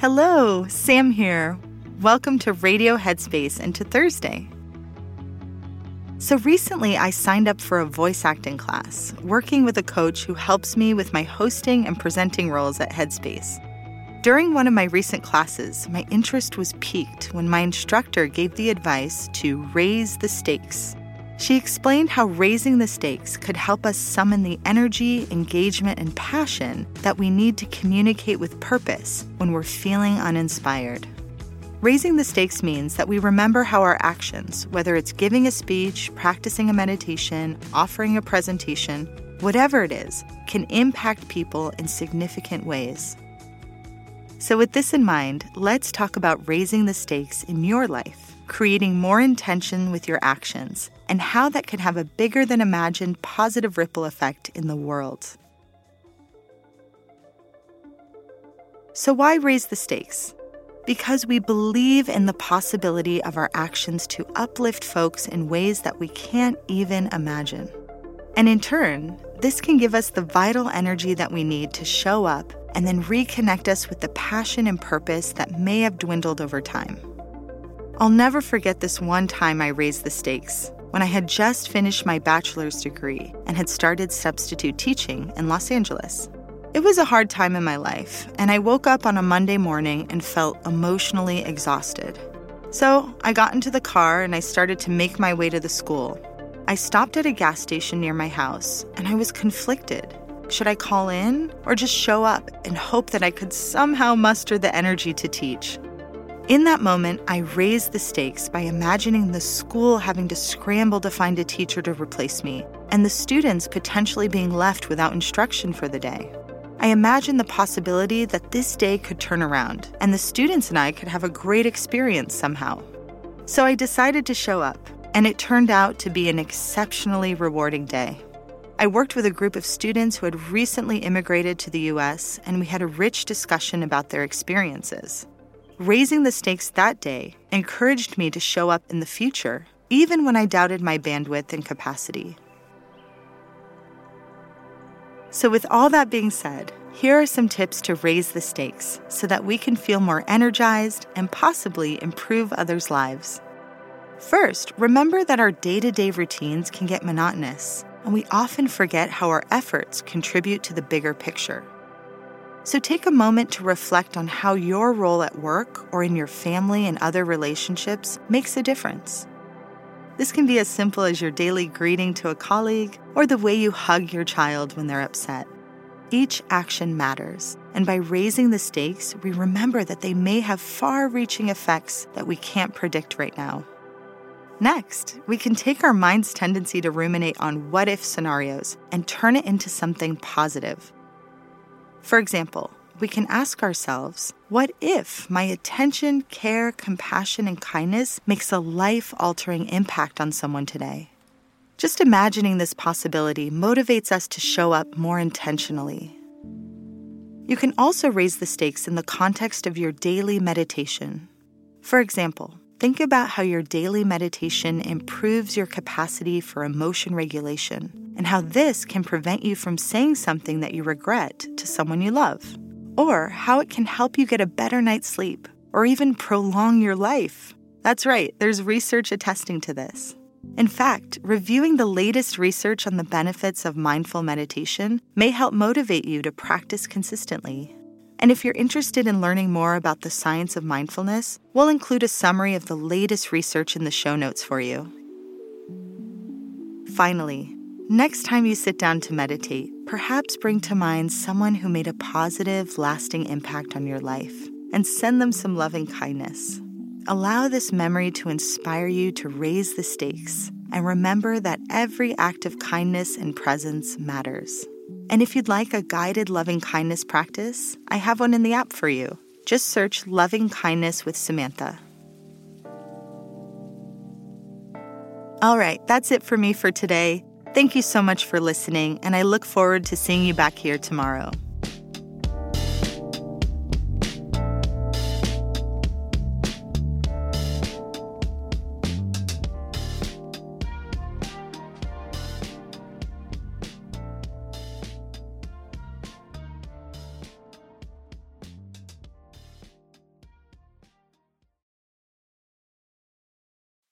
Hello, Sam here. Welcome to Radio Headspace and to Thursday. So, recently I signed up for a voice acting class, working with a coach who helps me with my hosting and presenting roles at Headspace. During one of my recent classes, my interest was piqued when my instructor gave the advice to raise the stakes. She explained how raising the stakes could help us summon the energy, engagement, and passion that we need to communicate with purpose when we're feeling uninspired. Raising the stakes means that we remember how our actions, whether it's giving a speech, practicing a meditation, offering a presentation, whatever it is, can impact people in significant ways. So, with this in mind, let's talk about raising the stakes in your life, creating more intention with your actions and how that can have a bigger than imagined positive ripple effect in the world. So, why raise the stakes? Because we believe in the possibility of our actions to uplift folks in ways that we can't even imagine. And in turn, this can give us the vital energy that we need to show up and then reconnect us with the passion and purpose that may have dwindled over time. I'll never forget this one time I raised the stakes when I had just finished my bachelor's degree and had started substitute teaching in Los Angeles. It was a hard time in my life, and I woke up on a Monday morning and felt emotionally exhausted. So I got into the car and I started to make my way to the school. I stopped at a gas station near my house and I was conflicted. Should I call in or just show up and hope that I could somehow muster the energy to teach? In that moment, I raised the stakes by imagining the school having to scramble to find a teacher to replace me, and the students potentially being left without instruction for the day. I imagined the possibility that this day could turn around, and the students and I could have a great experience somehow. So I decided to show up, and it turned out to be an exceptionally rewarding day. I worked with a group of students who had recently immigrated to the US, and we had a rich discussion about their experiences. Raising the stakes that day encouraged me to show up in the future, even when I doubted my bandwidth and capacity. So, with all that being said, here are some tips to raise the stakes so that we can feel more energized and possibly improve others' lives. First, remember that our day to day routines can get monotonous, and we often forget how our efforts contribute to the bigger picture. So take a moment to reflect on how your role at work or in your family and other relationships makes a difference. This can be as simple as your daily greeting to a colleague or the way you hug your child when they're upset. Each action matters, and by raising the stakes, we remember that they may have far reaching effects that we can't predict right now. Next, we can take our mind's tendency to ruminate on what if scenarios and turn it into something positive. For example, we can ask ourselves, what if my attention, care, compassion, and kindness makes a life altering impact on someone today? Just imagining this possibility motivates us to show up more intentionally. You can also raise the stakes in the context of your daily meditation. For example, Think about how your daily meditation improves your capacity for emotion regulation and how this can prevent you from saying something that you regret to someone you love, or how it can help you get a better night's sleep or even prolong your life. That's right, there's research attesting to this. In fact, reviewing the latest research on the benefits of mindful meditation may help motivate you to practice consistently. And if you're interested in learning more about the science of mindfulness, we'll include a summary of the latest research in the show notes for you. Finally, next time you sit down to meditate, perhaps bring to mind someone who made a positive, lasting impact on your life and send them some loving kindness. Allow this memory to inspire you to raise the stakes and remember that every act of kindness and presence matters. And if you'd like a guided loving kindness practice, I have one in the app for you. Just search Loving Kindness with Samantha. All right, that's it for me for today. Thank you so much for listening, and I look forward to seeing you back here tomorrow.